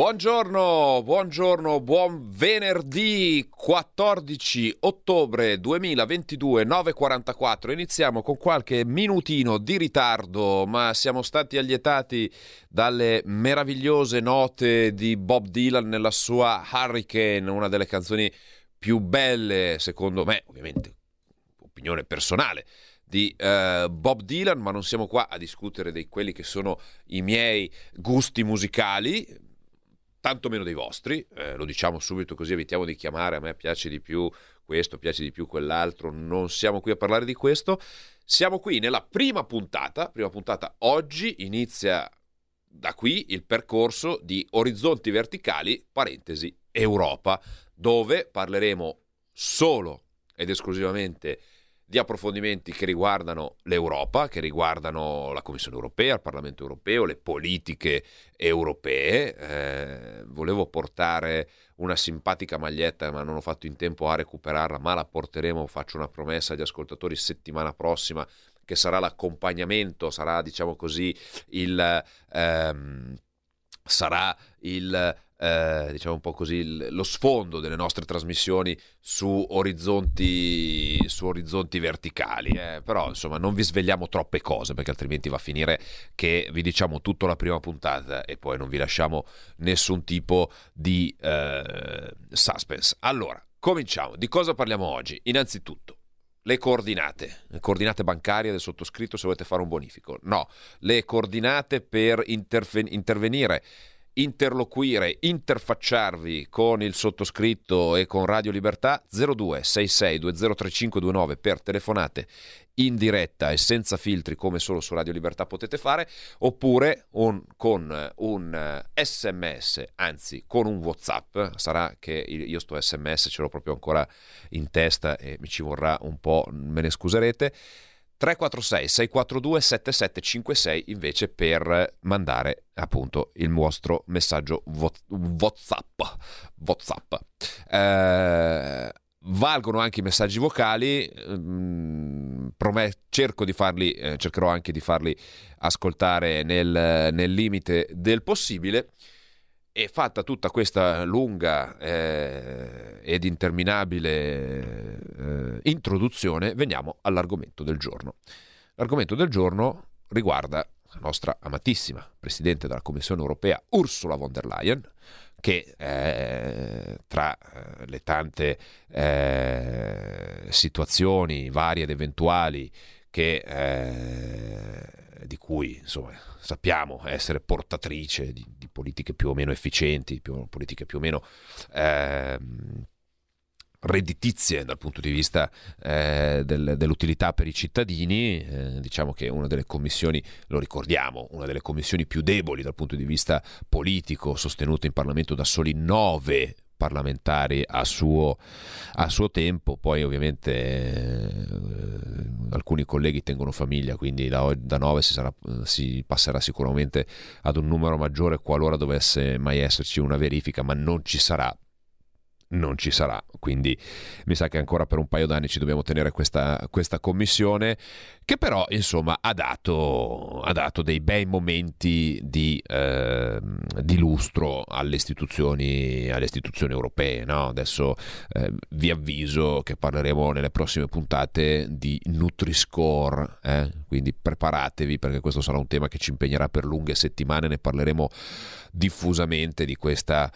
Buongiorno, buongiorno, buon venerdì 14 ottobre 2022, 9.44. Iniziamo con qualche minutino di ritardo, ma siamo stati allietati dalle meravigliose note di Bob Dylan nella sua Hurricane, una delle canzoni più belle, secondo me, ovviamente, opinione personale di uh, Bob Dylan, ma non siamo qua a discutere di quelli che sono i miei gusti musicali tanto meno dei vostri, eh, lo diciamo subito così evitiamo di chiamare, a me piace di più questo, piace di più quell'altro, non siamo qui a parlare di questo, siamo qui nella prima puntata, prima puntata oggi inizia da qui il percorso di Orizzonti Verticali, parentesi Europa, dove parleremo solo ed esclusivamente di approfondimenti che riguardano l'Europa, che riguardano la Commissione europea, il Parlamento europeo, le politiche europee. Eh, volevo portare una simpatica maglietta, ma non ho fatto in tempo a recuperarla, ma la porteremo, faccio una promessa agli ascoltatori, settimana prossima, che sarà l'accompagnamento, sarà, diciamo così, il... Ehm, sarà il eh, diciamo un po' così, lo sfondo delle nostre trasmissioni su orizzonti, su orizzonti verticali. Eh. Però insomma non vi svegliamo troppe cose perché altrimenti va a finire che vi diciamo tutto la prima puntata e poi non vi lasciamo nessun tipo di eh, suspense. Allora, cominciamo. Di cosa parliamo oggi? Innanzitutto le coordinate, le coordinate bancarie del sottoscritto se volete fare un bonifico. No, le coordinate per interven- intervenire interloquire, interfacciarvi con il sottoscritto e con Radio Libertà 02 66 203529 per telefonate in diretta e senza filtri come solo su Radio Libertà potete fare oppure un, con un sms anzi con un whatsapp. Sarà che io sto sms ce l'ho proprio ancora in testa e mi ci vorrà un po' me ne scuserete 346 642 7756 invece per mandare appunto il vostro messaggio WhatsApp. WhatsApp. Eh, valgono anche i messaggi vocali, mm, promet- cerco di farli, eh, cercherò anche di farli ascoltare nel, nel limite del possibile. E fatta tutta questa lunga eh, ed interminabile eh, introduzione, veniamo all'argomento del giorno. L'argomento del giorno riguarda la nostra amatissima Presidente della Commissione europea Ursula von der Leyen, che eh, tra eh, le tante eh, situazioni varie ed eventuali che, eh, di cui insomma, sappiamo essere portatrice di, di, politiche più o meno efficienti, più, politiche più o meno eh, redditizie dal punto di vista eh, del, dell'utilità per i cittadini. Eh, diciamo che una delle commissioni, lo ricordiamo, una delle commissioni più deboli dal punto di vista politico, sostenute in Parlamento da soli nove parlamentari a suo, a suo tempo, poi ovviamente eh, alcuni colleghi tengono famiglia, quindi da, da 9 si, sarà, si, passerà sicuramente ad un numero maggiore qualora dovesse mai esserci una verifica, ma non ci sarà non ci sarà. Quindi mi sa che ancora per un paio d'anni ci dobbiamo tenere questa, questa commissione che però insomma ha dato, ha dato dei bei momenti di, eh, di lustro alle istituzioni, alle istituzioni europee. No? Adesso eh, vi avviso che parleremo nelle prossime puntate di Nutri-Score, eh? quindi preparatevi perché questo sarà un tema che ci impegnerà per lunghe settimane, ne parleremo diffusamente di questa...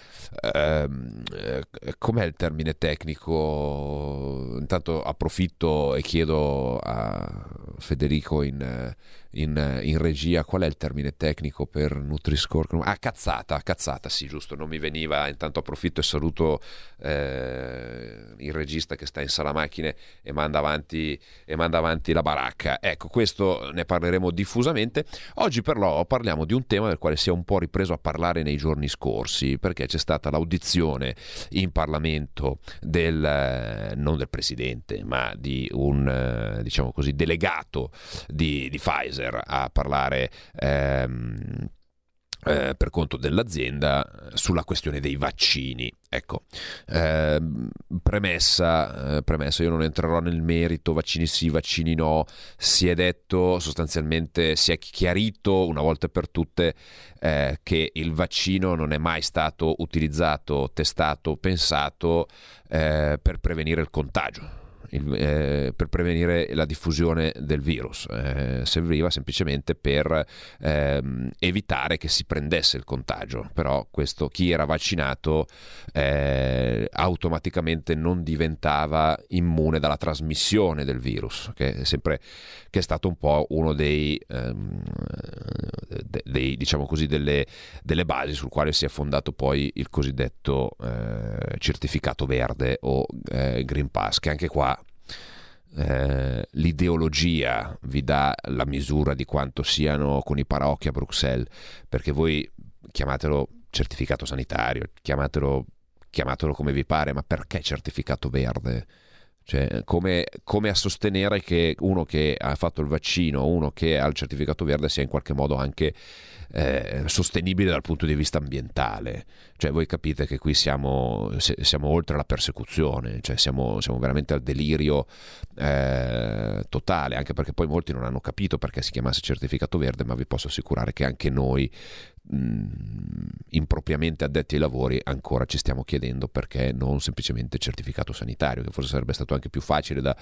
Ehm, eh, com'è il termine tecnico? Intanto approfitto e chiedo a Federico in, in, in, regia, qual è il termine tecnico per Nutri-Score? Ah, cazzata, cazzata, sì, giusto, non mi veniva, intanto approfitto e saluto eh, il regista che sta in sala macchine e manda, avanti, e manda avanti la baracca. Ecco, questo ne parleremo diffusamente. Oggi però parliamo di un tema del quale si è un po' ripreso a parlare nei giorni scorsi, perché c'è stata l'audizione in Parlamento del, non del Presidente, ma di un, diciamo così, delegato di, di Pfizer a parlare ehm, eh, per conto dell'azienda sulla questione dei vaccini. Ecco, eh, premessa, eh, premessa, io non entrerò nel merito, vaccini sì, vaccini no, si è detto sostanzialmente, si è chiarito una volta per tutte eh, che il vaccino non è mai stato utilizzato, testato, pensato eh, per prevenire il contagio il, eh, per prevenire la diffusione del virus, eh, serviva semplicemente per ehm, evitare che si prendesse il contagio, però questo chi era vaccinato eh, automaticamente non diventava immune dalla trasmissione del virus, che è sempre che è stato un po' uno dei, ehm, dei diciamo così, delle, delle, basi sul quale si è fondato poi il cosiddetto eh, certificato verde o eh, Green Pass, che anche qua eh, l'ideologia vi dà la misura di quanto siano con i paraocchi a Bruxelles, perché voi chiamatelo certificato sanitario, chiamatelo, chiamatelo come vi pare, ma perché certificato verde? Cioè, come, come, a sostenere che uno che ha fatto il vaccino, uno che ha il certificato verde sia in qualche modo anche eh, sostenibile dal punto di vista ambientale. Cioè, voi capite che qui siamo, siamo oltre la persecuzione, cioè siamo, siamo veramente al delirio eh, totale, anche perché poi molti non hanno capito perché si chiamasse certificato verde, ma vi posso assicurare che anche noi impropriamente addetti ai lavori ancora ci stiamo chiedendo perché non semplicemente certificato sanitario che forse sarebbe stato anche più facile da,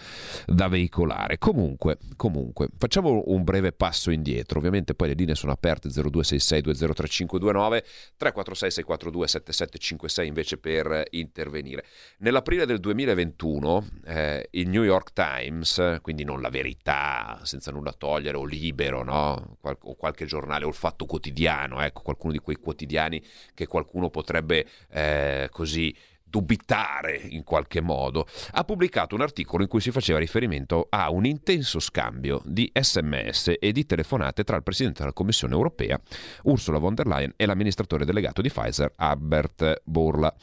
da veicolare comunque, comunque facciamo un breve passo indietro ovviamente poi le linee sono aperte 0266 203529 346 642 7756 invece per intervenire nell'aprile del 2021 eh, il New York Times quindi non la verità senza nulla togliere o libero no? Qual- o qualche giornale o il fatto quotidiano eh, ecco, qualcuno di quei quotidiani che qualcuno potrebbe eh, così dubitare in qualche modo, ha pubblicato un articolo in cui si faceva riferimento a un intenso scambio di sms e di telefonate tra il Presidente della Commissione europea, Ursula von der Leyen, e l'amministratore delegato di Pfizer, Albert Borla,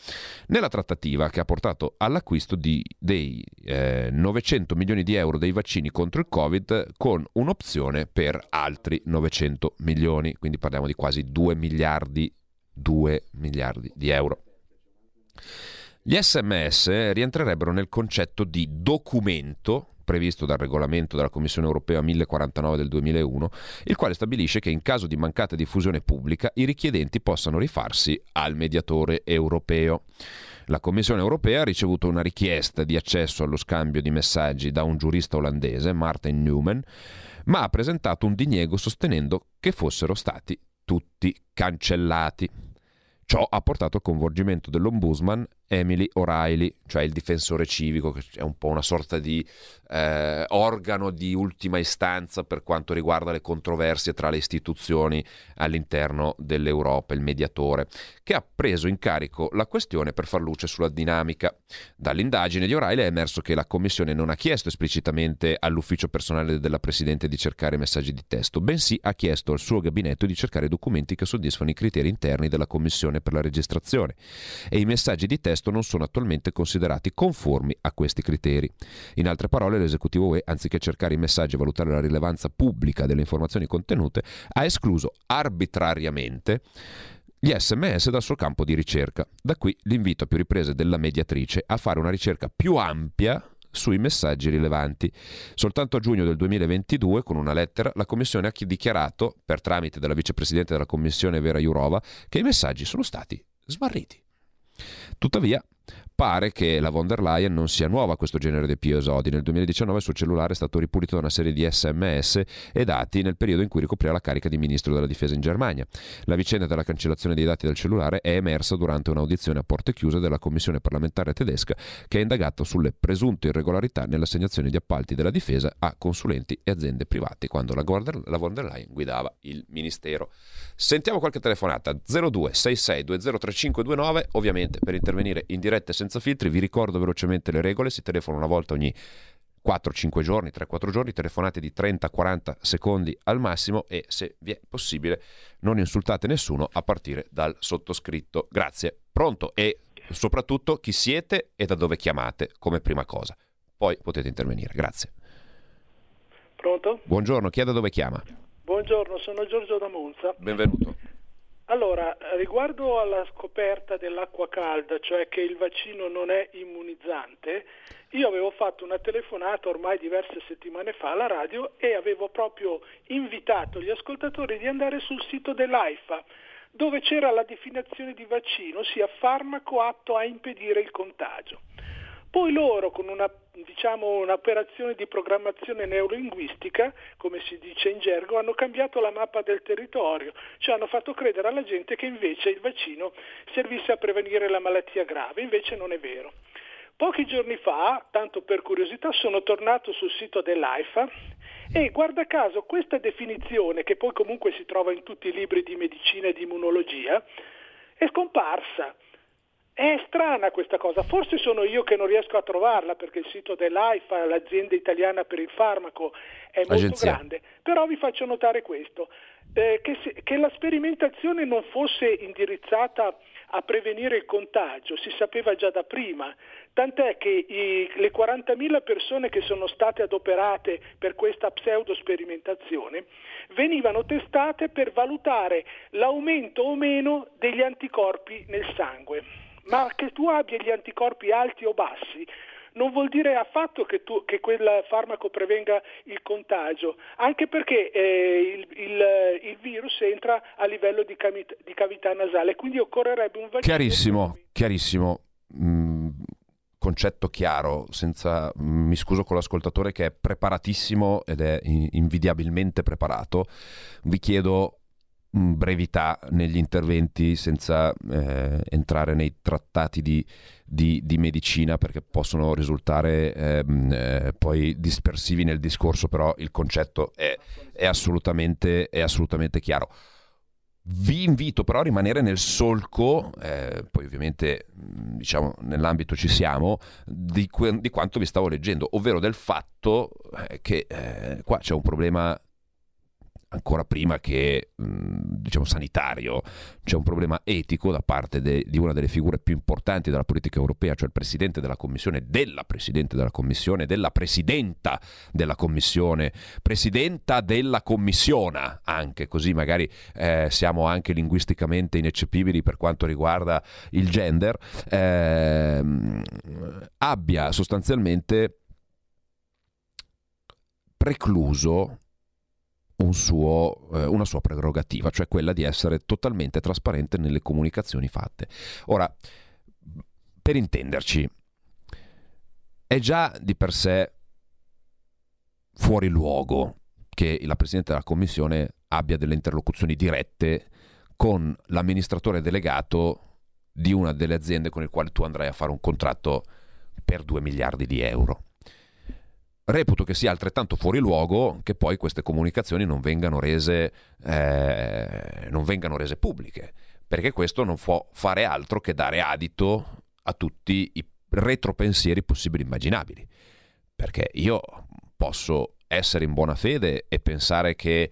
nella trattativa che ha portato all'acquisto di, dei eh, 900 milioni di euro dei vaccini contro il Covid con un'opzione per altri 900 milioni, quindi parliamo di quasi 2 miliardi, 2 miliardi di euro. Gli sms rientrerebbero nel concetto di documento previsto dal regolamento della Commissione europea 1049 del 2001, il quale stabilisce che in caso di mancata diffusione pubblica i richiedenti possano rifarsi al mediatore europeo. La Commissione europea ha ricevuto una richiesta di accesso allo scambio di messaggi da un giurista olandese, Martin Newman, ma ha presentato un diniego sostenendo che fossero stati tutti cancellati. Ciò ha portato al coinvolgimento dell'ombudsman Emily O'Reilly, cioè il difensore civico, che è un po' una sorta di eh, organo di ultima istanza per quanto riguarda le controversie tra le istituzioni all'interno dell'Europa, il mediatore, che ha preso in carico la questione per far luce sulla dinamica. Dall'indagine di O'Reilly è emerso che la Commissione non ha chiesto esplicitamente all'ufficio personale della Presidente di cercare messaggi di testo, bensì ha chiesto al suo gabinetto di cercare documenti che soddisfano i criteri interni della Commissione per la registrazione e i messaggi di testo non sono attualmente considerati conformi a questi criteri. In altre parole, l'esecutivo UE, anziché cercare i messaggi e valutare la rilevanza pubblica delle informazioni contenute, ha escluso arbitrariamente gli sms dal suo campo di ricerca. Da qui l'invito a più riprese della mediatrice a fare una ricerca più ampia sui messaggi rilevanti. Soltanto a giugno del 2022, con una lettera, la Commissione ha dichiarato, per tramite della vicepresidente della Commissione Vera Jurova, che i messaggi sono stati smarriti. Tuttavia, pare che la von der Leyen non sia nuova a questo genere di episodi. Nel 2019 il suo cellulare è stato ripulito da una serie di sms e dati nel periodo in cui ricopriva la carica di ministro della difesa in Germania. La vicenda della cancellazione dei dati del cellulare è emersa durante un'audizione a porte chiuse della commissione parlamentare tedesca che ha indagato sulle presunte irregolarità nell'assegnazione di appalti della difesa a consulenti e aziende private quando la, la von der Leyen guidava il ministero. Sentiamo qualche telefonata 02 66 203529 ovviamente per intervenire in diretta e senza filtri vi ricordo velocemente le regole si telefona una volta ogni 4-5 giorni, 3-4 giorni, telefonate di 30-40 secondi al massimo e se vi è possibile non insultate nessuno a partire dal sottoscritto. Grazie. Pronto e soprattutto chi siete e da dove chiamate come prima cosa. Poi potete intervenire. Grazie. Pronto? Buongiorno, chi è da dove chiama? Buongiorno, sono Giorgio da Monza. Benvenuto. Allora, riguardo alla scoperta dell'acqua calda, cioè che il vaccino non è immunizzante, io avevo fatto una telefonata ormai diverse settimane fa alla radio e avevo proprio invitato gli ascoltatori di andare sul sito dell'AIFA dove c'era la definizione di vaccino, sia farmaco atto a impedire il contagio. Poi loro con una, diciamo, un'operazione di programmazione neurolinguistica, come si dice in gergo, hanno cambiato la mappa del territorio, cioè hanno fatto credere alla gente che invece il vaccino servisse a prevenire la malattia grave, invece non è vero. Pochi giorni fa, tanto per curiosità, sono tornato sul sito dell'AIFA e guarda caso questa definizione, che poi comunque si trova in tutti i libri di medicina e di immunologia, è scomparsa. È strana questa cosa, forse sono io che non riesco a trovarla perché il sito dell'AIFA, l'azienda italiana per il farmaco, è molto Agenzia. grande, però vi faccio notare questo, eh, che, se, che la sperimentazione non fosse indirizzata a prevenire il contagio, si sapeva già da prima, tant'è che i, le 40.000 persone che sono state adoperate per questa pseudo sperimentazione venivano testate per valutare l'aumento o meno degli anticorpi nel sangue ma che tu abbia gli anticorpi alti o bassi non vuol dire affatto che, tu, che, quel farmaco prevenga il contagio, anche perché eh, il, il, il, virus entra a livello di, camit- di, cavità nasale, quindi occorrerebbe un vaccino. Chiarissimo, chiarissimo. Mm, concetto chiaro, senza, mm, mi scuso con l'ascoltatore che è preparatissimo ed è invidiabilmente preparato. Vi chiedo brevità negli interventi senza eh, entrare nei trattati di, di, di, medicina perché possono risultare ehm, eh, poi dispersivi nel discorso, però il concetto è, è, assolutamente, è assolutamente chiaro. Vi invito però a rimanere nel solco, eh, poi ovviamente diciamo nell'ambito ci siamo, di, que- di, quanto vi stavo leggendo, ovvero del fatto eh, che eh, qua c'è un problema ancora prima che diciamo sanitario, c'è un problema etico da parte de, di una delle figure più importanti della politica europea, cioè il presidente della commissione, della presidente della commissione, della presidenta della commissione, presidenta della commissiona anche, così magari eh, siamo anche linguisticamente ineccepibili per quanto riguarda il gender, eh, abbia sostanzialmente precluso un suo, eh, una sua prerogativa, cioè quella di essere totalmente trasparente nelle comunicazioni fatte. Ora, per intenderci, è già di per sé fuori luogo che la Presidente della Commissione abbia delle interlocuzioni dirette con l'amministratore delegato di una delle aziende con il quale tu andrai a fare un contratto per 2 miliardi di euro reputo che sia altrettanto fuori luogo che poi queste comunicazioni non vengano rese, eh, non vengano rese pubbliche, perché questo non può fare altro che dare adito a tutti i retropensieri possibili e immaginabili. Perché io posso essere in buona fede e pensare che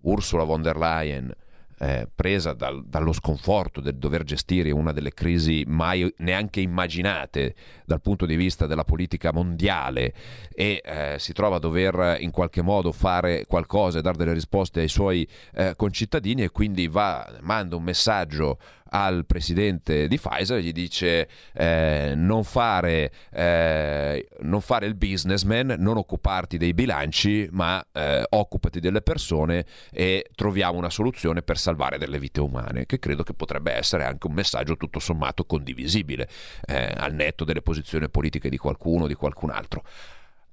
Ursula von der Leyen eh, presa dal, dallo sconforto del dover gestire una delle crisi mai neanche immaginate dal punto di vista della politica mondiale e eh, si trova a dover in qualche modo fare qualcosa e dare delle risposte ai suoi eh, concittadini e quindi va, manda un messaggio al presidente di Pfizer, gli dice eh, non, fare, eh, non, fare, il businessman, non occuparti dei bilanci, ma eh, occupati delle persone e troviamo una soluzione per salvare delle vite umane, che credo che potrebbe essere anche un messaggio tutto sommato condivisibile, eh, al netto delle posizioni politiche di qualcuno o di qualcun altro.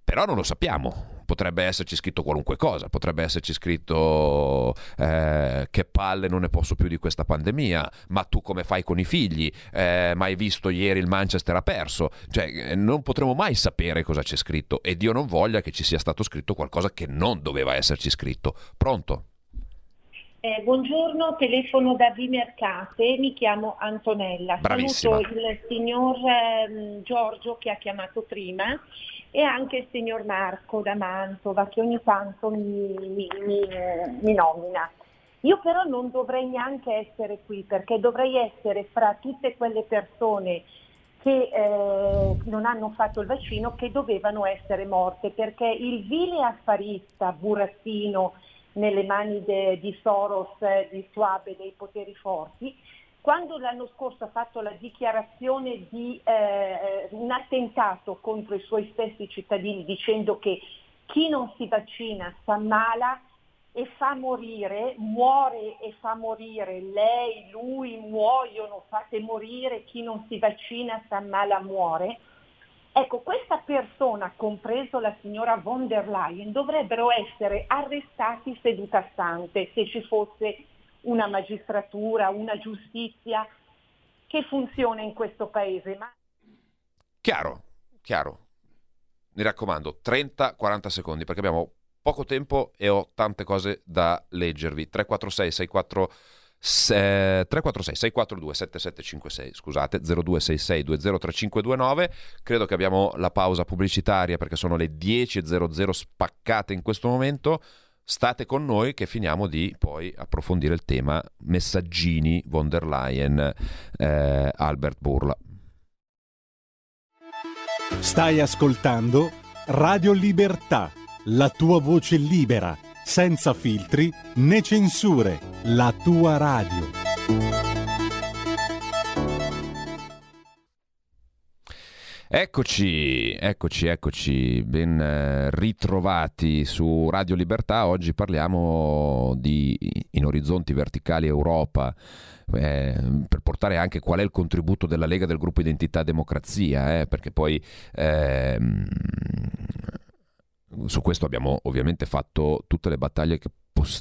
Però non lo sappiamo, potrebbe esserci scritto qualunque cosa, potrebbe esserci scritto eh, che palle non ne posso più di questa pandemia, ma tu come fai con i figli? Eh, ma hai visto ieri il Manchester ha perso? Cioè, eh, non potremo mai sapere cosa c'è scritto e Dio non voglia che ci sia stato scritto qualcosa che non doveva esserci scritto. Pronto? Eh, buongiorno, telefono da Vimercate, mi chiamo Antonella. Bravissima. Saluto il signor eh, Giorgio che ha chiamato prima e anche il signor Marco da Mantova che ogni tanto mi, mi, mi, mi nomina. Io però non dovrei neanche essere qui perché dovrei essere fra tutte quelle persone che eh, non hanno fatto il vaccino che dovevano essere morte perché il vile affarista burattino nelle mani de, di Soros, di Schwab e dei poteri forti quando l'anno scorso ha fatto la dichiarazione di eh, un attentato contro i suoi stessi cittadini dicendo che chi non si vaccina si ammala e fa morire, muore e fa morire, lei, lui muoiono, fate morire, chi non si vaccina si ammala, muore. Ecco, questa persona, compreso la signora von der Leyen, dovrebbero essere arrestati seduta stante se ci fosse una magistratura, una giustizia che funziona in questo paese. Ma... Chiaro, chiaro. Mi raccomando, 30-40 secondi perché abbiamo poco tempo e ho tante cose da leggervi. 346 64 346 642 7756 scusate 0266 203529 credo che abbiamo la pausa pubblicitaria perché sono le 10.00 spaccate in questo momento. State con noi che finiamo di poi approfondire il tema messaggini von der Leyen eh, Albert Burla. Stai ascoltando Radio Libertà, la tua voce libera, senza filtri né censure, la tua radio. Eccoci, eccoci, eccoci, ben eh, ritrovati su Radio Libertà. Oggi parliamo di In Orizzonti Verticali Europa. Eh, per portare anche qual è il contributo della Lega del gruppo Identità Democrazia, eh, perché poi ehm, su questo abbiamo ovviamente fatto tutte le battaglie che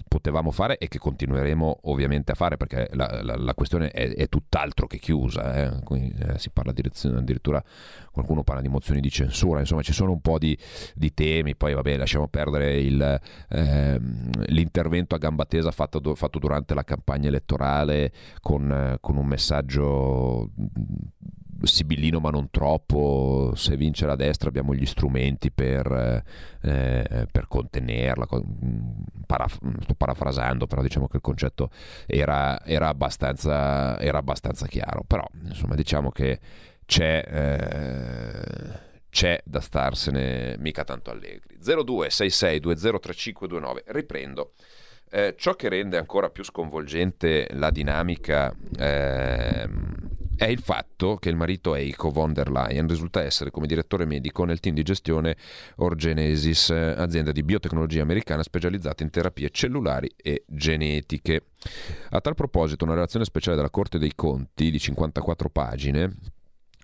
potevamo fare e che continueremo ovviamente a fare perché la, la, la questione è, è, tutt'altro che chiusa. Eh? Quindi, eh, si parla addirittura, qualcuno parla di mozioni di censura, insomma ci sono un po' di, di temi, poi vabbè lasciamo perdere il, eh, l'intervento a gamba tesa fatto, fatto, durante la campagna elettorale con, con un messaggio sibillino ma non troppo, se vince la destra abbiamo gli strumenti per, eh, per contenerla, Paraf- sto parafrasando, però diciamo che il concetto era, era, abbastanza, era abbastanza, chiaro, però insomma diciamo che c'è... Eh, c'è da starsene mica tanto allegri. 0266203529, riprendo. Eh, ciò che rende ancora più sconvolgente la dinamica eh, è il fatto che il marito Eiko von der Leyen risulta essere come direttore medico nel team di gestione Orgenesis, azienda di biotecnologia americana specializzata in terapie cellulari e genetiche. A tal proposito, una relazione speciale della Corte dei Conti di 54 pagine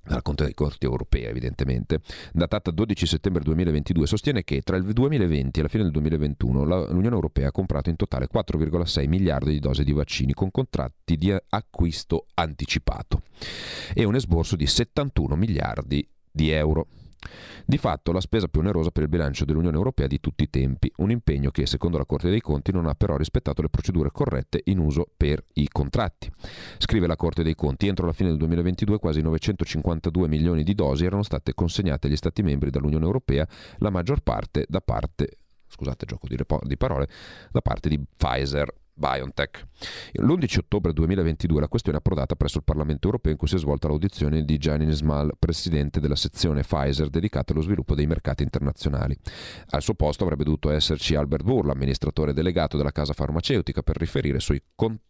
dalla Conte dei Corti europea evidentemente, datata 12 settembre 2022, sostiene che tra il 2020 e la fine del 2021 l'Unione Europea ha comprato in totale 4,6 miliardi di dosi di vaccini con contratti di acquisto anticipato e un esborso di 71 miliardi di euro. Di fatto la spesa più onerosa per il bilancio dell'Unione Europea di tutti i tempi, un impegno che secondo la Corte dei Conti non ha però rispettato le procedure corrette in uso per i contratti. Scrive la Corte dei Conti, entro la fine del 2022 quasi 952 milioni di dosi erano state consegnate agli Stati membri dall'Unione Europea, la maggior parte da parte scusate gioco di, parole, da parte di Pfizer. BioNTech. L'11 ottobre 2022 la questione è approdata presso il Parlamento europeo in cui si è svolta l'audizione di Gianni Smal, presidente della sezione Pfizer dedicata allo sviluppo dei mercati internazionali. Al suo posto avrebbe dovuto esserci Albert Burr, amministratore delegato della casa farmaceutica, per riferire sui contatti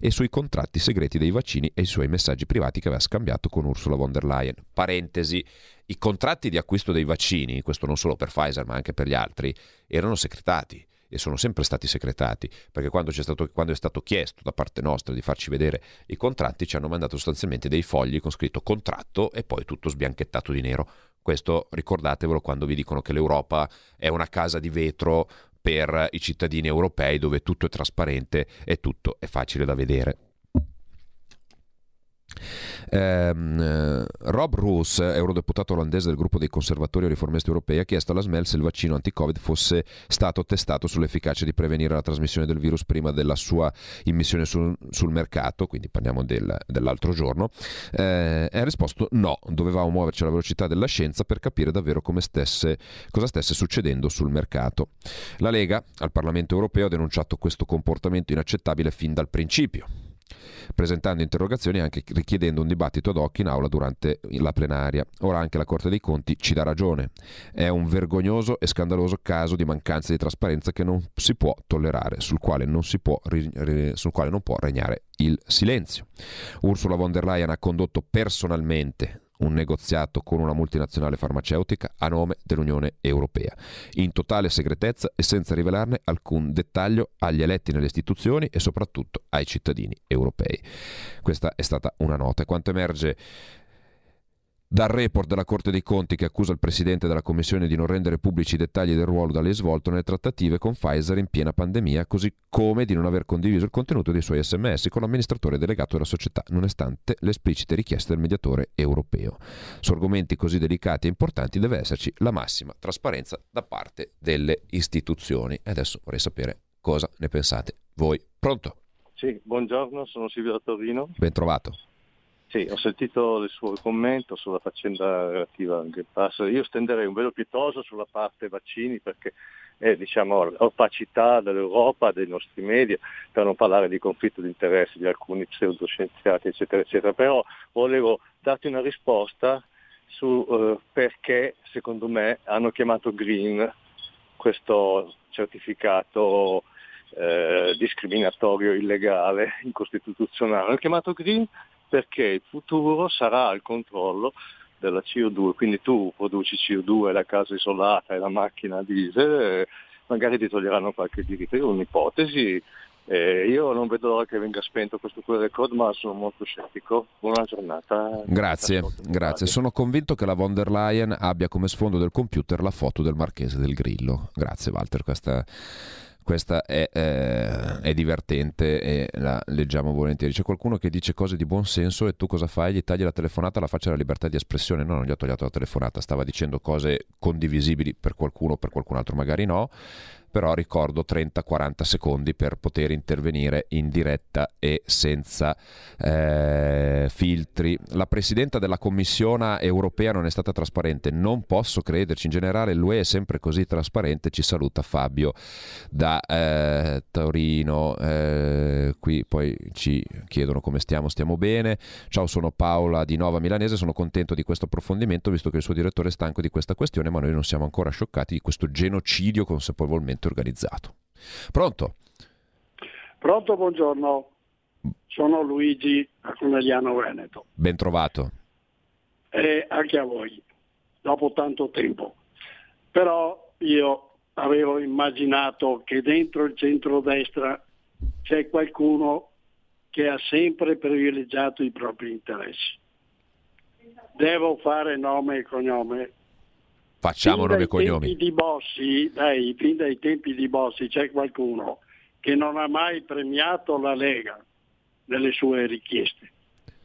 e sui contratti segreti dei vaccini e i suoi messaggi privati che aveva scambiato con Ursula von der Leyen. Parentesi, i contratti di acquisto dei vaccini, questo non solo per Pfizer ma anche per gli altri, erano secretati e sono sempre stati secretati, perché quando, stato, quando, è stato chiesto da parte nostra di farci vedere i contratti ci hanno mandato sostanzialmente dei fogli con scritto contratto e poi tutto sbianchettato di nero. Questo ricordatevelo quando vi dicono che l'Europa è una casa di vetro per i cittadini europei dove tutto è trasparente e tutto è facile da vedere. Eh, Rob Roos, eurodeputato olandese del gruppo dei conservatori e riformisti europei, ha chiesto alla SMEL se il vaccino anti-Covid fosse stato testato sull'efficacia di prevenire la trasmissione del virus prima della sua immissione sul, sul mercato, quindi parliamo del, dell'altro giorno, eh, e ha risposto no, dovevamo muoverci alla velocità della scienza per capire davvero stesse, cosa stesse succedendo sul mercato. La Lega al Parlamento europeo ha denunciato questo comportamento inaccettabile fin dal principio presentando interrogazioni e anche richiedendo un dibattito ad hoc in aula durante la plenaria. Ora anche la Corte dei Conti ci dà ragione. È un vergognoso e scandaloso caso di mancanza di trasparenza che non si può tollerare, sul quale non, può, sul quale non può regnare il silenzio. Ursula von der Leyen ha condotto personalmente un negoziato con una multinazionale farmaceutica a nome dell'Unione Europea, in totale segretezza e senza rivelarne alcun dettaglio agli eletti nelle istituzioni e soprattutto ai cittadini europei. Questa è stata una nota. Quanto emerge dal report della Corte dei Conti che accusa il Presidente della Commissione di non rendere pubblici i dettagli del ruolo da lei svolto nelle trattative con Pfizer in piena pandemia, così come di non aver condiviso il contenuto dei suoi sms con l'amministratore delegato della società, nonostante le esplicite richieste del mediatore europeo. Su argomenti così delicati e importanti deve esserci la massima trasparenza da parte delle istituzioni. E adesso vorrei sapere cosa ne pensate voi. Pronto? Sì, buongiorno, sono Silvio da Torino. Ben trovato. Sì, ho sentito il suo commento sulla faccenda relativa al Green Pass. Io stenderei un velo pietoso sulla parte vaccini perché è diciamo, opacità dell'Europa, dei nostri media, per non parlare di conflitto di interessi di alcuni pseudoscienziati, eccetera, eccetera. Però volevo darti una risposta su eh, perché, secondo me, hanno chiamato Green questo certificato eh, discriminatorio, illegale, incostituzionale. Hanno chiamato Green perché il futuro sarà al controllo della CO2, quindi tu produci CO2 la casa isolata e la macchina diesel, magari ti toglieranno qualche diritto, io ho un'ipotesi, eh, io non vedo l'ora che venga spento questo QR code, ma sono molto scettico. Buona giornata. Grazie, grazie. Sono convinto che la von der Leyen abbia come sfondo del computer la foto del Marchese del Grillo. Grazie Walter, questa questa è, eh, è, divertente e la leggiamo volentieri. C'è qualcuno che dice cose di buon senso e tu cosa fai? Gli tagli la telefonata, la faccia la libertà di espressione. No, non gli ho tagliato la telefonata, stava dicendo cose condivisibili per qualcuno, per qualcun altro magari no però ricordo 30-40 secondi per poter intervenire in diretta e senza eh, filtri. La Presidenta della Commissione europea non è stata trasparente, non posso crederci, in generale l'UE è sempre così trasparente, ci saluta Fabio da eh, Torino, eh, qui poi ci chiedono come stiamo, stiamo bene, ciao sono Paola di Nova Milanese, sono contento di questo approfondimento visto che il suo direttore è stanco di questa questione, ma noi non siamo ancora scioccati di questo genocidio consapevolmente criminalmente organizzato. Pronto? Pronto, buongiorno. Sono Luigi a Conegliano Veneto. Ben trovato. E anche a voi, dopo tanto tempo. Però io avevo immaginato che dentro il centrodestra c'è qualcuno che ha sempre privilegiato i propri interessi. Devo fare nome e cognome Facciamo nome e cognomi. Di Bossi, dai, fin dai tempi di Bossi c'è qualcuno che non ha mai premiato la Lega nelle sue richieste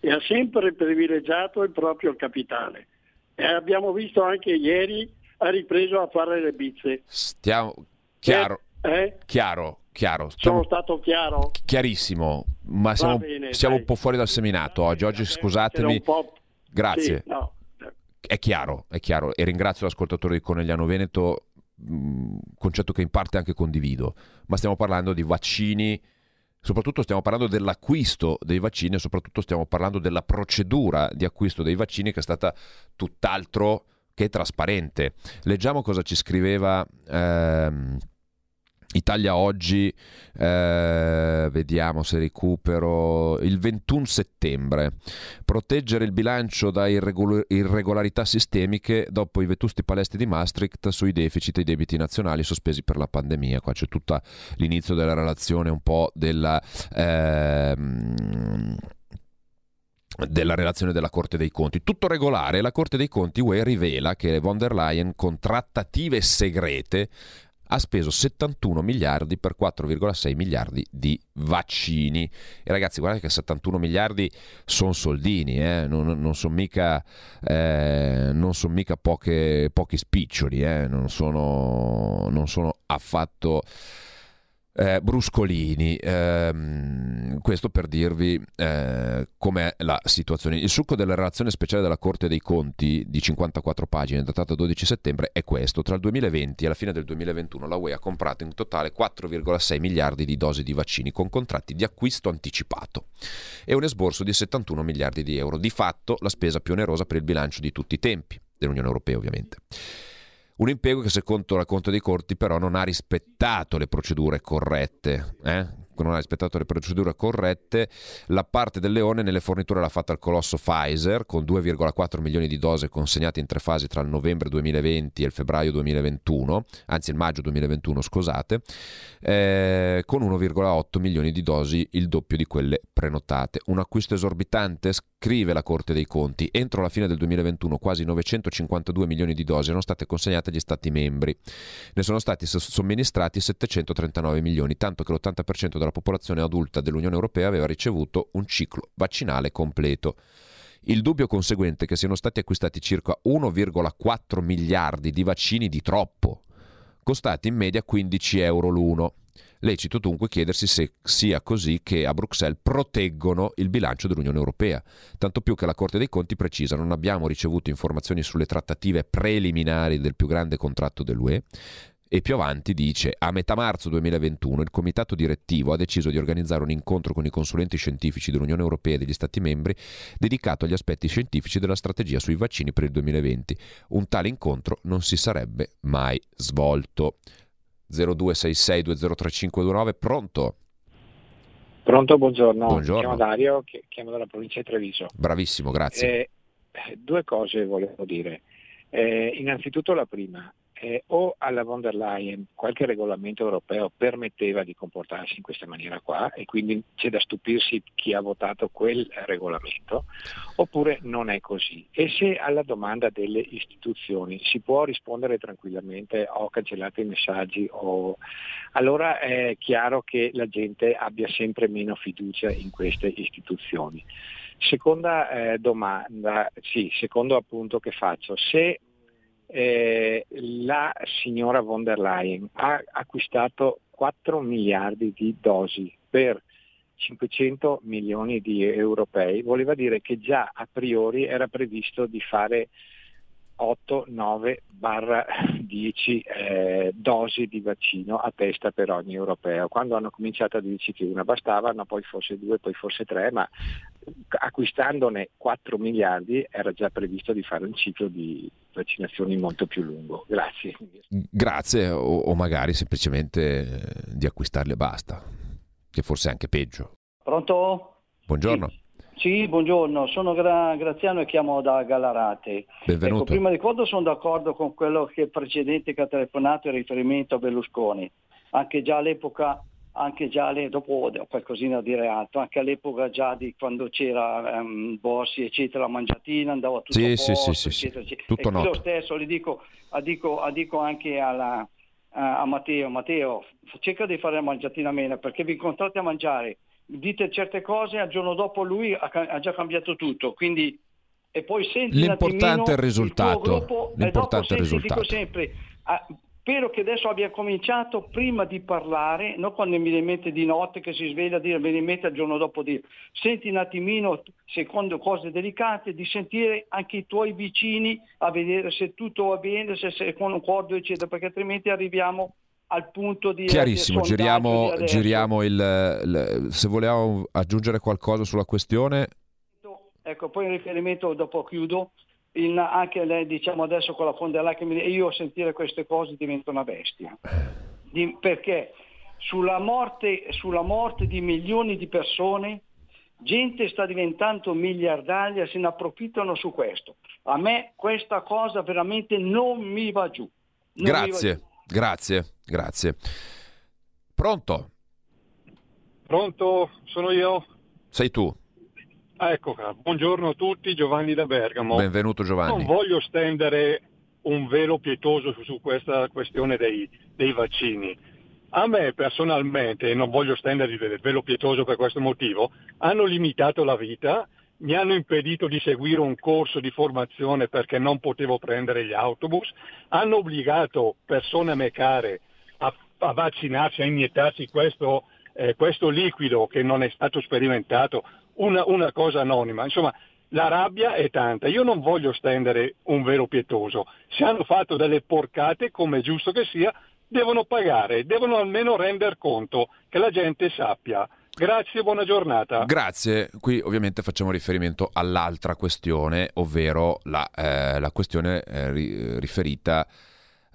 e ha sempre privilegiato il proprio capitale. E abbiamo visto anche ieri ha ripreso a fare le bizze. Stiamo chiaro. Eh? eh? Chiaro, chiaro. Stiamo... Sono stato chiaro? Chiarissimo, ma siamo, bene, siamo un po' fuori dal seminato oggi. Oggi scusatemi. Grazie. Sì, no è chiaro, è chiaro, e ringrazio l'ascoltatore di Conegliano Veneto, mh, concetto che in parte anche condivido, ma stiamo parlando di vaccini, soprattutto stiamo parlando dell'acquisto dei vaccini e soprattutto stiamo parlando della procedura di acquisto dei vaccini che è stata tutt'altro che trasparente. Leggiamo cosa ci scriveva... Ehm, Italia oggi, eh, vediamo se recupero, il 21 settembre, proteggere il bilancio da irregol- irregolarità sistemiche dopo i vetusti palesti di Maastricht sui deficit e i debiti nazionali sospesi per la pandemia. Qua c'è tutto l'inizio della relazione un po' della... Ehm, della relazione della Corte dei Conti. Tutto regolare, la Corte dei Conti UE rivela che von der Leyen con trattative segrete ha speso 71 miliardi per 4,6 miliardi di vaccini. E ragazzi, guardate che 71 miliardi sono soldini, eh? non, non sono mica, eh, non son mica poche, pochi spiccioli, eh? non, sono, non sono affatto eh, bruscolini. Ehm, questo per dirvi eh, com'è la situazione. Il succo della relazione speciale della Corte dei Conti di 54 pagine, datata 12 settembre, è questo. Tra il 2020 e la fine del 2021 la UE ha comprato in totale 4,6 miliardi di dosi di vaccini con contratti di acquisto anticipato e un esborso di 71 miliardi di euro. Di fatto la spesa più onerosa per il bilancio di tutti i tempi, dell'Unione Europea ovviamente. Un impiego che secondo la Conte dei Corti però non ha rispettato le procedure corrette. Eh? non ha rispettato le procedure corrette, la parte del leone nelle forniture l'ha fatta il colosso Pfizer con 2,4 milioni di dosi consegnate in tre fasi tra il novembre 2020 e il febbraio 2021, anzi il maggio 2021 scusate, eh, con 1,8 milioni di dosi, il doppio di quelle prenotate. Un acquisto esorbitante, scrive la Corte dei Conti, entro la fine del 2021 quasi 952 milioni di dosi erano state consegnate agli Stati membri, ne sono stati somministrati 739 milioni, tanto che l'80% della popolazione adulta dell'Unione Europea aveva ricevuto un ciclo vaccinale completo. Il dubbio conseguente è che siano stati acquistati circa 1,4 miliardi di vaccini di troppo, costati in media 15 euro l'uno. Lecito dunque chiedersi se sia così che a Bruxelles proteggono il bilancio dell'Unione Europea, tanto più che la Corte dei Conti precisa non abbiamo ricevuto informazioni sulle trattative preliminari del più grande contratto dell'UE, e più avanti dice a metà marzo 2021 il comitato direttivo ha deciso di organizzare un incontro con i consulenti scientifici dell'Unione Europea e degli Stati membri dedicato agli aspetti scientifici della strategia sui vaccini per il 2020. Un tale incontro non si sarebbe mai svolto. 0266203529 pronto? Pronto, buongiorno. buongiorno. Chiamo Dario, chiamo dalla provincia di Treviso. Bravissimo, grazie. Eh, due cose volevo dire. Eh, innanzitutto la prima, eh, o alla von der Leyen qualche regolamento europeo permetteva di comportarsi in questa maniera qua e quindi c'è da stupirsi chi ha votato quel regolamento, oppure non è così. E se alla domanda delle istituzioni si può rispondere tranquillamente ho cancellato i messaggi o allora è chiaro che la gente abbia sempre meno fiducia in queste istituzioni. Seconda eh, domanda, sì, secondo appunto che faccio, se eh, la signora von der Leyen ha acquistato 4 miliardi di dosi per 500 milioni di europei, voleva dire che già a priori era previsto di fare 8, 9 barra 10 eh, dosi di vaccino a testa per ogni europeo. Quando hanno cominciato a dirci che una bastavano, poi forse due, poi forse tre, ma acquistandone 4 miliardi era già previsto di fare un ciclo di vaccinazioni molto più lungo. Grazie. Grazie o, o magari semplicemente eh, di acquistarle e basta, che forse è anche peggio. Pronto? Buongiorno. Sì. Sì, buongiorno, sono Gra- Graziano e chiamo da Gallarate. Benvenuto. Ecco, prima di tutto sono d'accordo con quello che il precedente che ha telefonato in riferimento a Berlusconi. Anche già all'epoca, anche già le, dopo qualcosina da dire altro, anche all'epoca già di quando c'era um, Bossi eccetera, la mangiatina andava tutto sì, a posto, sì, sì, eccetera, sì. Tutto noto. lo stesso le dico, dico, dico anche alla, a Matteo, Matteo, cerca di fare la mangiatina meno perché vi incontrate a mangiare dite certe cose, al giorno dopo lui ha, ha già cambiato tutto, quindi e poi senti l'importante è il risultato. Il gruppo, l'importante è il risultato. Dico sempre, ah, spero che adesso abbia cominciato prima di parlare, non quando mi viene in mente di notte che si sveglia a dire, viene in mente il giorno dopo dire, senti un attimino, secondo cose delicate, di sentire anche i tuoi vicini a vedere se tutto va bene, se sei concordo, eccetera, perché altrimenti arriviamo al punto di... Chiarissimo, giriamo, giriamo il, il, Se vogliamo aggiungere qualcosa sulla questione... Ecco, poi in riferimento, dopo chiudo, in, anche lei diciamo adesso con la fonda là che mi, io a sentire queste cose divento una bestia. di, perché sulla morte, sulla morte di milioni di persone gente sta diventando miliardaria, se ne approfittano su questo. A me questa cosa veramente non mi va giù. grazie, va giù. Grazie, grazie. Pronto? Pronto, sono io. Sei tu. Ah, ecco qua, buongiorno a tutti, Giovanni da Bergamo. Benvenuto Giovanni. Non voglio stendere un velo pietoso su, su questa questione dei, dei, vaccini. A me personalmente, e non voglio stendere il velo pietoso per questo motivo, hanno limitato la vita, mi hanno impedito di seguire un corso di formazione perché non potevo prendere gli autobus, hanno obbligato persone a me care a, a vaccinarsi, a iniettarsi questo eh, questo liquido che non è stato sperimentato, una, una cosa anonima. Insomma, la rabbia è tanta. Io non voglio stendere un vero pietoso. Se hanno fatto delle porcate, come è giusto che sia, devono pagare, devono almeno render conto che la gente sappia. Grazie, buona giornata. Grazie. Qui ovviamente facciamo riferimento all'altra questione, ovvero la, eh, la questione eh, riferita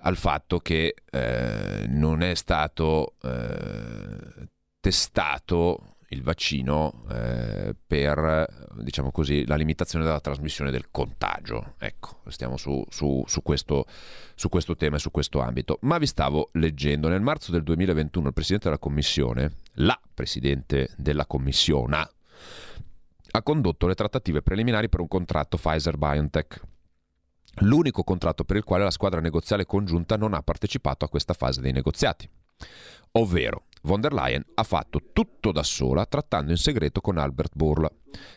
al fatto che eh, non è stato eh, testato il vaccino eh, per diciamo così, la limitazione della trasmissione del contagio. Ecco, stiamo su, su, su, questo, su questo tema e su questo ambito. Ma vi stavo leggendo, nel marzo del 2021 il Presidente della Commissione, la Presidente della Commissione, ha condotto le trattative preliminari per un contratto Pfizer-BioNTech. L'unico contratto per il quale la squadra negoziale congiunta non ha partecipato a questa fase dei negoziati. Ovvero, von der Leyen ha fatto tutto da sola trattando in segreto con Albert Bourla,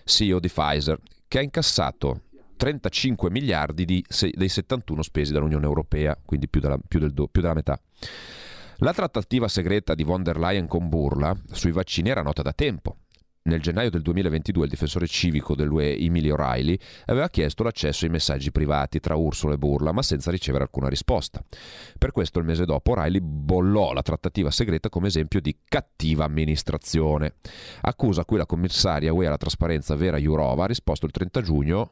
CEO di Pfizer, che ha incassato 35 miliardi di, dei 71 spesi dall'Unione Europea, quindi più della, più, del, più della metà. La trattativa segreta di von der Leyen con Burla sui vaccini era nota da tempo nel gennaio del 2022 il difensore civico dell'UE Emily O'Reilly aveva chiesto l'accesso ai messaggi privati tra Ursula e Burla, ma senza ricevere alcuna risposta. Per questo il mese dopo O'Reilly bollò la trattativa segreta come esempio di cattiva amministrazione, accusa a cui la commissaria UE alla trasparenza Vera Jourova ha risposto il 30 giugno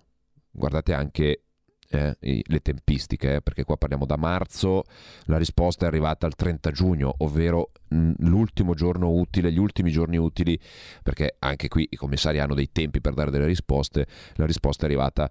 guardate anche eh, le tempistiche, eh, perché qua parliamo da marzo, la risposta è arrivata il 30 giugno, ovvero mh, l'ultimo giorno utile, gli ultimi giorni utili, perché anche qui i commissari hanno dei tempi per dare delle risposte, la risposta è arrivata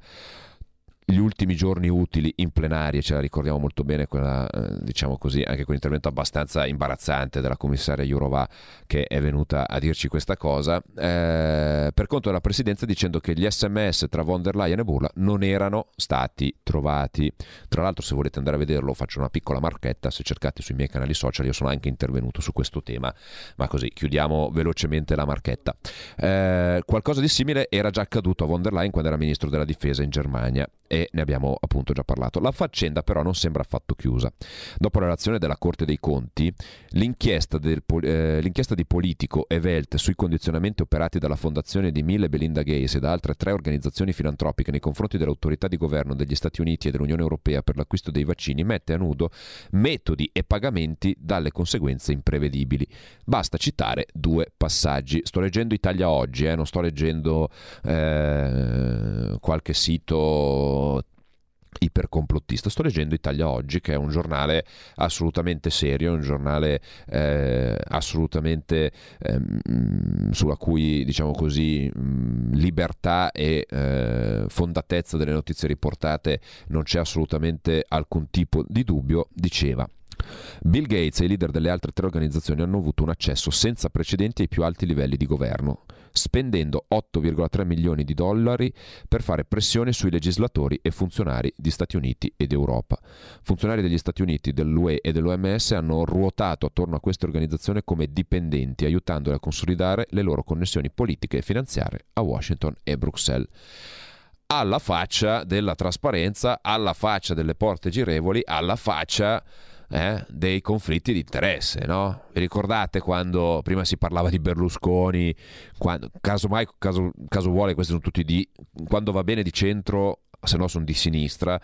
gli ultimi giorni utili in plenaria, ce la ricordiamo molto bene, quella, eh, diciamo così, anche quell'intervento abbastanza imbarazzante della commissaria Jurova che è venuta a dirci questa cosa, eh, per conto della presidenza dicendo che gli sms tra von der Leyen e Burla non erano stati trovati. Tra l'altro se volete andare a vederlo faccio una piccola marchetta, se cercate sui miei canali social io sono anche intervenuto su questo tema, ma così chiudiamo velocemente la marchetta. Eh, qualcosa di simile era già accaduto a von der Leyen quando era ministro della difesa in Germania e ne abbiamo appunto già parlato. La faccenda però non sembra affatto chiusa. Dopo la relazione della Corte dei Conti, l'inchiesta, del, eh, l'inchiesta di Politico e Welt sui condizionamenti operati dalla Fondazione di Mille Belinda Gates e da altre tre organizzazioni filantropiche nei confronti dell'autorità di governo degli Stati Uniti e dell'Unione Europea per l'acquisto dei vaccini mette a nudo metodi e pagamenti dalle conseguenze imprevedibili. Basta citare due passaggi. Sto leggendo Italia Oggi, eh, non sto leggendo eh, qualche sito ipercomplottista. Sto leggendo Italia Oggi, che è un giornale assolutamente serio, un giornale eh, assolutamente eh, sulla cui, diciamo così, mh, libertà e eh, fondatezza delle notizie riportate non c'è assolutamente alcun tipo di dubbio, diceva Bill Gates e i leader delle altre tre organizzazioni hanno avuto un accesso senza precedenti ai più alti livelli di governo, spendendo 8,3 milioni di dollari per fare pressione sui legislatori e funzionari di Stati Uniti ed Europa. Funzionari degli Stati Uniti, dell'UE e dell'OMS hanno ruotato attorno a queste organizzazioni come dipendenti, aiutandole a consolidare le loro connessioni politiche e finanziarie a Washington e Bruxelles alla faccia della trasparenza, alla faccia delle porte girevoli, alla faccia eh, dei conflitti di interesse. No? Vi ricordate quando prima si parlava di Berlusconi, quando, caso mai, caso, caso vuole, questi sono tutti di, quando va bene di centro, se no sono di sinistra,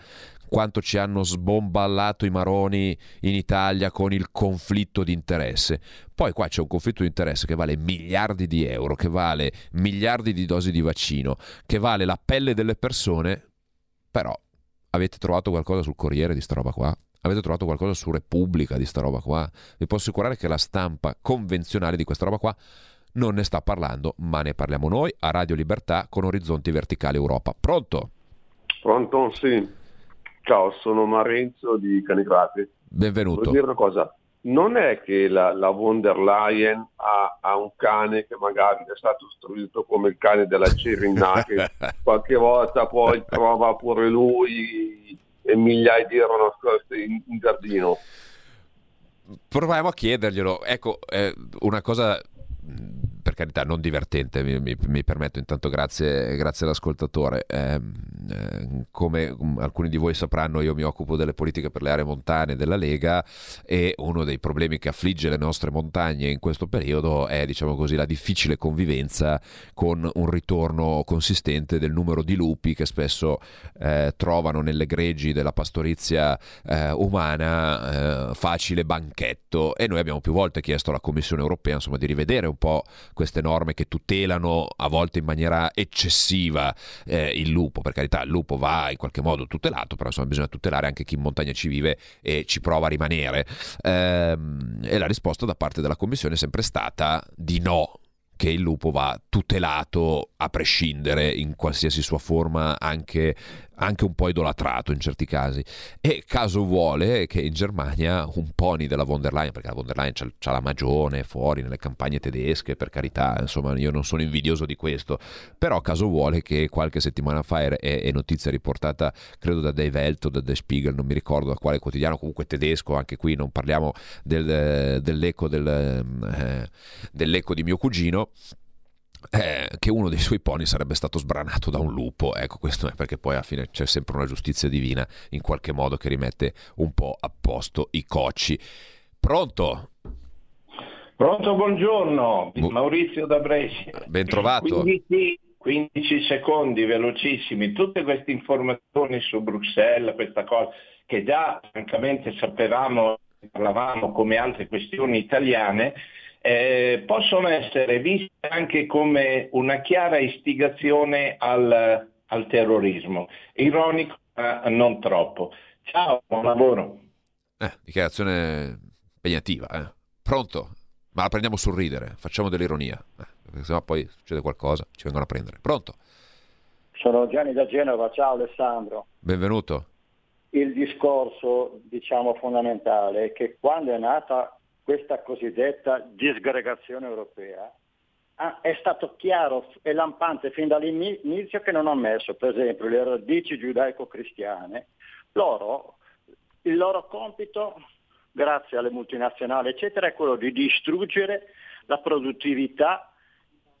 quanto ci hanno sbomballato i maroni in Italia con il conflitto di interesse. Poi qua c'è un conflitto di interesse che vale miliardi di euro, che vale miliardi di dosi di vaccino, che vale la pelle delle persone, però avete trovato qualcosa sul Corriere di sta roba qua? Avete trovato qualcosa su Repubblica di sta roba qua? Vi posso assicurare che la stampa convenzionale di questa roba qua non ne sta parlando, ma ne parliamo noi a Radio Libertà con Orizzonti Verticali Europa. Pronto? Pronto, sì. Ciao, sono Marenzo di Canigrati. Benvenuto. Voglio dire una cosa, non è che la, la von der Leyen ha, ha, un cane che magari è stato istruito come il cane della Cirinna, che qualche volta poi trova pure lui e migliaia di euro nascosti in, in giardino. Proviamo a chiederglielo. Ecco, eh, una cosa per carità non divertente, mi, mi, mi permetto intanto grazie, grazie all'ascoltatore. Eh, come alcuni di voi sapranno io mi occupo delle politiche per le aree montane della Lega e uno dei problemi che affligge le nostre montagne in questo periodo è diciamo così la difficile convivenza con un ritorno consistente del numero di lupi che spesso eh, trovano nelle greggi della pastorizia eh, umana eh, facile banchetto e noi abbiamo più volte chiesto alla Commissione europea insomma, di rivedere un po' queste norme che tutelano a volte in maniera eccessiva eh, il lupo. Per carità, il lupo va in qualche modo tutelato, però insomma bisogna tutelare anche chi in montagna ci vive e ci prova a rimanere. Ehm, e la risposta da parte della Commissione è sempre stata di no che il lupo va tutelato a prescindere in qualsiasi sua forma, anche anche un po' idolatrato in certi casi. E caso vuole che in Germania un pony della von der Leyen, perché la von der Leyen c'ha, la magione fuori nelle campagne tedesche, per carità, insomma io non sono invidioso di questo, però caso vuole che qualche settimana fa è, è notizia riportata, credo da Dave Welt o da The Spiegel, non mi ricordo da quale quotidiano, comunque tedesco, anche qui non parliamo del, dell'eco, del, eh, dell'eco di mio cugino, eh, che uno dei suoi pony sarebbe stato sbranato da un lupo. Ecco, questo è perché poi alla fine c'è sempre una giustizia divina in qualche modo che rimette un po' a posto i cocci. Pronto? Pronto, buongiorno, Maurizio da Brescia. Ben trovato. 15, 15 secondi velocissimi, tutte queste informazioni su Bruxelles, questa cosa che già francamente sapevamo, parlavamo come altre questioni italiane, eh, possono essere viste anche come una chiara istigazione al, al terrorismo. Ironico, ma non troppo. Ciao, buon lavoro. Eh, dichiarazione impegnativa. Eh. Pronto? Ma la prendiamo sul ridere, facciamo dell'ironia, eh, perché sennò poi succede qualcosa, ci vengono a prendere. Pronto? Sono Gianni da Genova, ciao Alessandro. Benvenuto. Il discorso, diciamo, fondamentale è che quando è nata questa cosiddetta disgregazione europea, ah, è stato chiaro e lampante fin dall'inizio che non ha messo, per esempio, le radici giudaico-cristiane. Loro, il loro compito, grazie alle multinazionali, eccetera, è quello di distruggere la produttività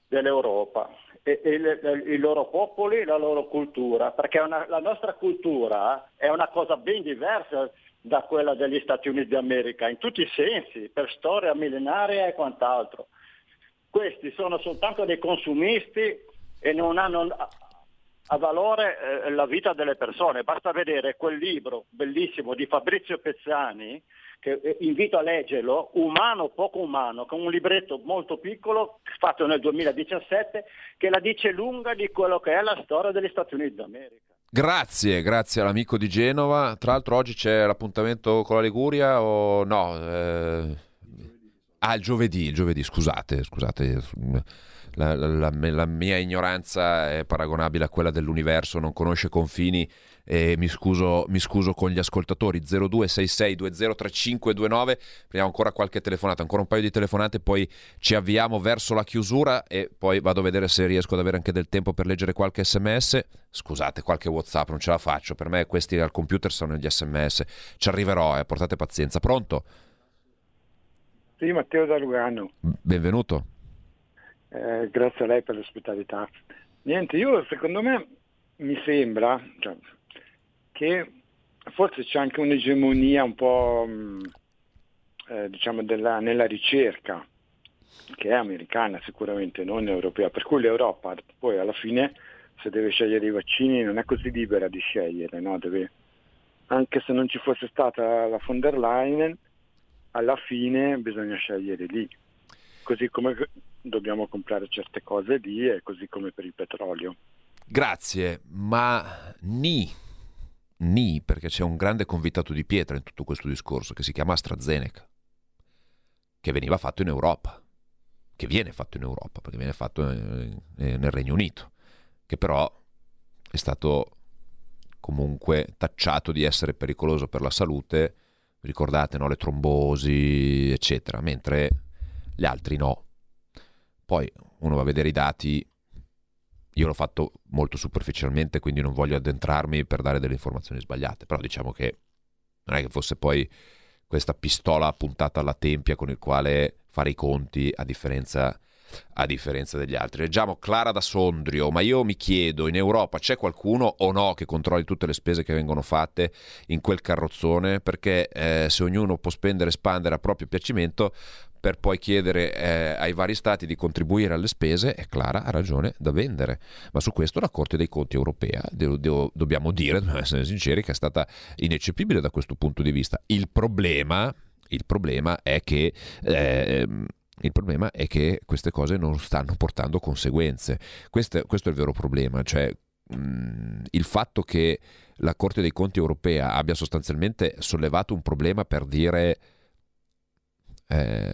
dell'Europa e, e le, i loro popoli, la loro cultura, perché una, la nostra cultura è una cosa ben diversa da quella degli Stati Uniti d'America, in tutti i sensi, per storia millenaria e quant'altro. Questi sono soltanto dei consumisti e non hanno a valore eh, la vita delle persone. Basta vedere quel libro bellissimo di Fabrizio Pezzani, che eh, invito a leggerlo, Umano poco umano, con un libretto molto piccolo fatto nel 2017 che la dice lunga di quello che è la storia degli Stati Uniti d'America. Grazie, grazie all'amico di Genova. Tra l'altro oggi c'è l'appuntamento con la Liguria o no? Eh... Ah, il giovedì, il giovedì, scusate, scusate. La, la, la, mia ignoranza è paragonabile a quella dell'universo, non conosce confini e mi scuso, mi scuso con gli ascoltatori. 0266203529 prendiamo ancora qualche telefonata ancora un paio di telefonate poi ci avviamo verso la chiusura e poi vado a vedere se riesco ad avere anche del tempo per leggere qualche sms scusate qualche whatsapp non ce la faccio. Per me questi al computer sono gli sms ci arriverò eh, portate pazienza. Pronto? Sì Matteo da Lugano benvenuto eh, grazie a lei per l'ospitalità. Niente io secondo me mi sembra cioè, che forse c'è anche un'egemonia un po' mm, eh, diciamo della, nella ricerca che è americana sicuramente, non europea, per cui l'Europa poi alla fine se deve scegliere i vaccini non è così libera di scegliere, no? deve, anche se non ci fosse stata la von der Leyen, alla fine bisogna scegliere lì, così come dobbiamo comprare certe cose lì e così come per il petrolio. Grazie, ma ni ni perché c'è un grande convitato di pietra in tutto questo discorso che si chiama AstraZeneca, che veniva fatto in Europa, che viene fatto in Europa, perché viene fatto nel Regno Unito, che però è stato comunque tacciato di essere pericoloso per la salute, ricordate no? le trombosi, eccetera, mentre gli altri no. Poi uno va a vedere i dati, io l'ho fatto molto superficialmente, quindi non voglio addentrarmi per dare delle informazioni sbagliate, però diciamo che non è che fosse poi questa pistola puntata alla tempia con il quale fare i conti a differenza, a differenza degli altri. Leggiamo Clara da Sondrio, ma io mi chiedo, in Europa c'è qualcuno o no che controlli tutte le spese che vengono fatte in quel carrozzone? Perché eh, se ognuno può spendere e spandere a proprio piacimento, per poi chiedere eh, ai vari stati di contribuire alle spese, è Clara ha ragione da vendere. Ma su questo la Corte dei Conti europea, do, do, dobbiamo dire, dobbiamo essere sinceri, che è stata ineccepibile da questo punto di vista. Il problema, il problema è che... Eh, il problema è che queste cose non stanno portando conseguenze. Questo, questo è il vero problema, cioè mh, il fatto che la Corte dei Conti europea abbia sostanzialmente sollevato un problema per dire eh,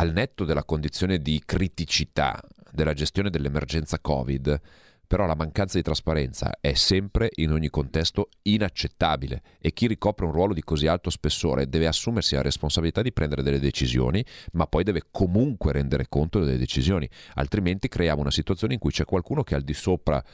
al netto della condizione di criticità della gestione dell'emergenza Covid, però la mancanza di trasparenza è sempre in ogni contesto inaccettabile e chi ricopre un ruolo di così alto spessore deve assumersi la responsabilità di prendere delle decisioni, ma poi deve comunque rendere conto delle decisioni, altrimenti creiamo una situazione in cui c'è qualcuno che è al di sopra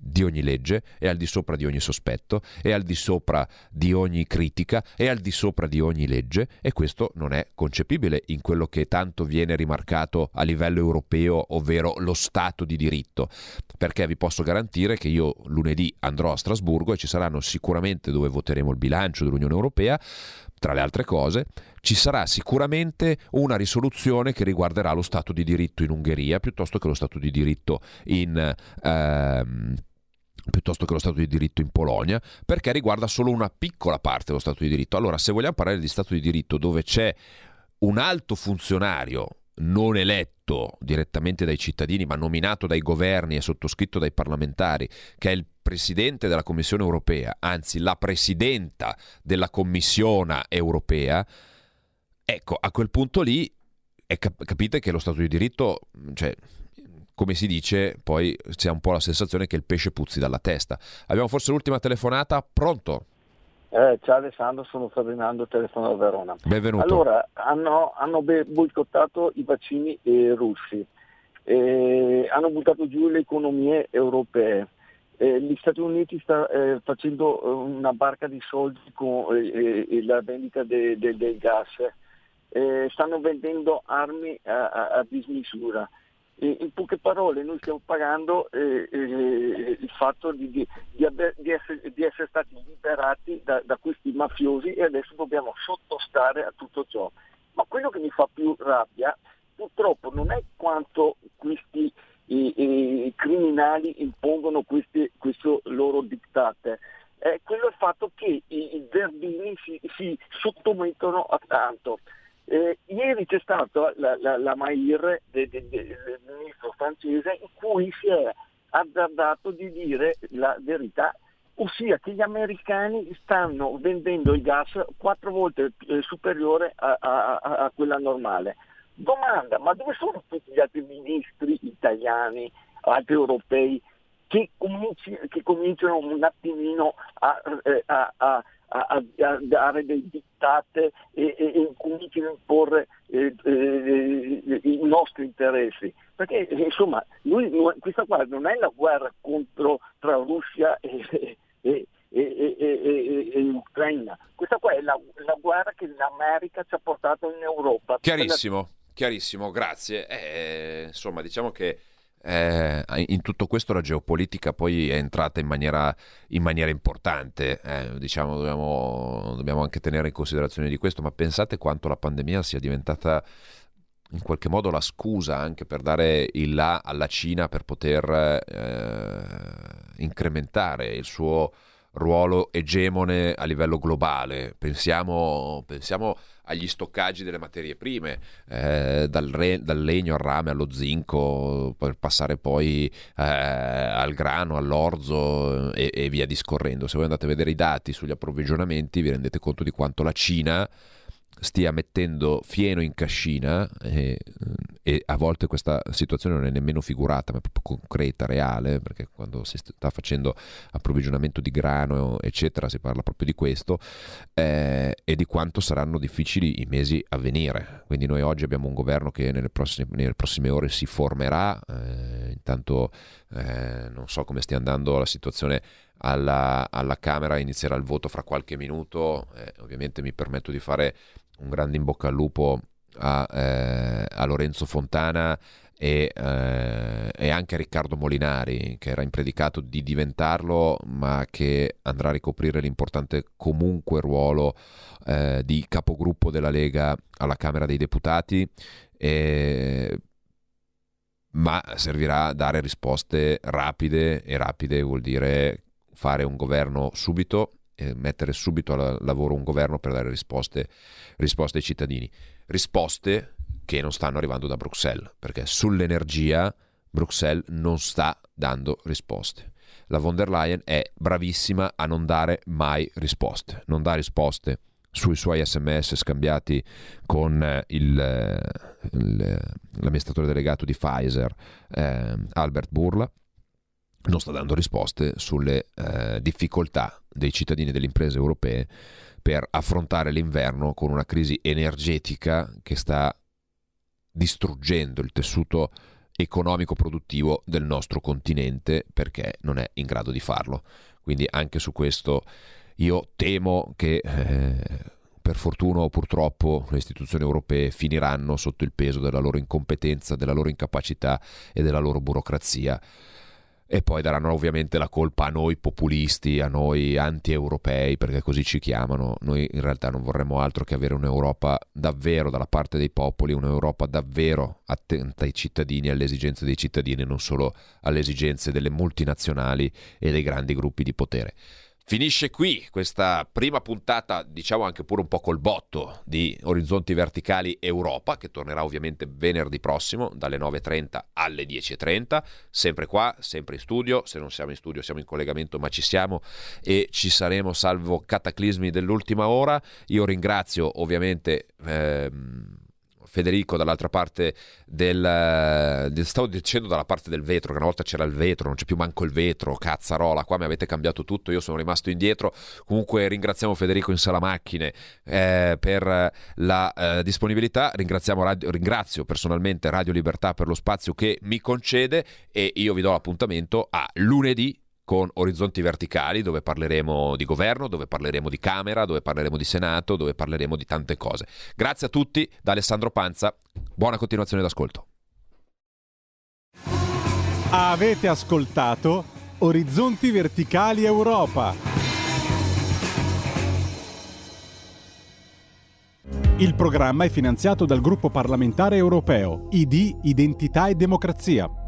di ogni legge, è al di sopra di ogni sospetto, è al di sopra di ogni critica, è al di sopra di ogni legge e questo non è concepibile in quello che tanto viene rimarcato a livello europeo, ovvero lo Stato di diritto. Perché vi posso garantire che io lunedì andrò a Strasburgo e ci saranno sicuramente dove voteremo il bilancio dell'Unione Europea, tra le altre cose, ci sarà sicuramente una risoluzione che riguarderà lo Stato di diritto in Ungheria piuttosto che lo Stato di diritto in... Ehm, piuttosto che lo Stato di diritto in Polonia, perché riguarda solo una piccola parte dello Stato di diritto. Allora, se vogliamo parlare di Stato di diritto dove c'è un alto funzionario non eletto direttamente dai cittadini, ma nominato dai governi e sottoscritto dai parlamentari, che è il presidente della Commissione europea, anzi la presidenta della Commissione europea, ecco, a quel punto lì cap- capite che lo Stato di diritto, cioè, come si dice, poi c'è un po' la sensazione che il pesce puzzi dalla testa. Abbiamo forse l'ultima telefonata, pronto? Eh, ciao Alessandro, sono Ferdinando, telefono da Verona. Benvenuto. Allora, hanno, hanno boicottato i vaccini eh, russi, eh, hanno buttato giù le economie europee. Eh, gli Stati Uniti stanno eh, facendo eh, una barca di soldi con la vendita de, de, del gas, stanno vendendo armi a, a, a dismisura. In poche parole noi stiamo pagando eh, eh, il fatto di, di, di, aver, essere, di, essere, stati liberati da, da, questi mafiosi e adesso dobbiamo sottostare a tutto ciò. Ma quello che mi fa più rabbia purtroppo non è quanto questi eh, criminali impongono questi, questo loro diktat, è quello il fatto che i, i verdini si, si sottomettono a tanto. Eh, ieri c'è stata la, la, la Maire del de, de, de ministro francese in cui si è azzardato di dire la verità, ossia che gli americani stanno vendendo il gas quattro volte eh, superiore a, a, a, quella normale. Domanda, ma dove sono tutti gli altri ministri italiani, altri europei, che, cominci, che cominciano un attimino a, eh, a a, a, dare dei dittate e, e, e a imporre eh, eh, i nostri interessi. Perché insomma, lui, questa qua non è la guerra contro, tra Russia e, e, e, Ucraina, questa qua è la, la, guerra che l'America ci ha portato in Europa. Chiarissimo, chiarissimo, grazie. Eh, insomma, diciamo che eh, in tutto questo la geopolitica poi è entrata in maniera, in maniera importante, eh, diciamo dobbiamo, dobbiamo, anche tenere in considerazione di questo, ma pensate quanto la pandemia sia diventata in qualche modo la scusa anche per dare il là alla Cina per poter eh, incrementare il suo ruolo egemone a livello globale. Pensiamo, pensiamo agli stoccaggi delle materie prime, eh, dal, re, dal, legno al rame allo zinco, per passare poi eh, al grano, all'orzo e, e via discorrendo. Se voi andate a vedere i dati sugli approvvigionamenti vi rendete conto di quanto la Cina stia mettendo fieno in cascina e, e, a volte questa situazione non è nemmeno figurata ma è proprio concreta, reale perché quando si sta facendo approvvigionamento di grano eccetera si parla proprio di questo eh, e di quanto saranno difficili i mesi a venire quindi noi oggi abbiamo un governo che nelle prossime, nelle prossime ore si formerà eh, intanto eh, non so come stia andando la situazione alla, alla, Camera inizierà il voto fra qualche minuto. Eh, ovviamente mi permetto di fare un grande in bocca al lupo a, eh, a Lorenzo Fontana e, eh, e, anche a Riccardo Molinari, che era impredicato di diventarlo, ma che andrà a ricoprire l'importante comunque ruolo eh, di capogruppo della Lega alla Camera dei Deputati. E, ma servirà a dare risposte rapide e rapide vuol dire fare un governo subito eh, mettere subito al lavoro un governo per dare risposte, risposte ai cittadini. Risposte che non stanno arrivando da Bruxelles, perché sull'energia Bruxelles non sta dando risposte. La von der Leyen è bravissima a non dare mai risposte, non dà risposte sui suoi sms scambiati con eh, il, eh, il, l'amministratore delegato di Pfizer, eh, Albert Burla, non sta dando risposte sulle eh, difficoltà dei cittadini e delle imprese europee per affrontare l'inverno con una crisi energetica che sta distruggendo il tessuto economico produttivo del nostro continente perché non è in grado di farlo. Quindi anche su questo io temo che eh, per fortuna o purtroppo le istituzioni europee finiranno sotto il peso della loro incompetenza, della loro incapacità e della loro burocrazia e poi daranno ovviamente la colpa a noi populisti, a noi anti-europei, perché così ci chiamano. Noi in realtà non vorremmo altro che avere un'Europa davvero dalla parte dei popoli, un'Europa davvero attenta ai cittadini, alle esigenze dei cittadini, non solo alle esigenze delle multinazionali e dei grandi gruppi di potere. Finisce qui questa prima puntata, diciamo anche pure un po' col botto di Orizzonti Verticali Europa, che tornerà ovviamente venerdì prossimo dalle 9.30 alle 10.30, sempre qua, sempre in studio, se non siamo in studio siamo in collegamento, ma ci siamo e ci saremo salvo cataclismi dell'ultima ora. Io ringrazio ovviamente... Ehm, Federico dall'altra parte del, del, stavo dicendo dalla parte del vetro che una volta c'era il vetro non c'è più manco il vetro cazzarola qua mi avete cambiato tutto io sono rimasto indietro. Comunque ringraziamo Federico in sala macchine eh, per la eh, disponibilità. Radio, ringrazio personalmente Radio Libertà per lo spazio che mi concede e io vi do l'appuntamento a lunedì con Orizzonti Verticali, dove parleremo di governo, dove parleremo di Camera, dove parleremo di Senato, dove parleremo di tante cose. Grazie a tutti da Alessandro Panza, buona continuazione d'ascolto. Avete ascoltato Orizzonti Verticali Europa. Il programma è finanziato dal gruppo parlamentare europeo ID Identità e Democrazia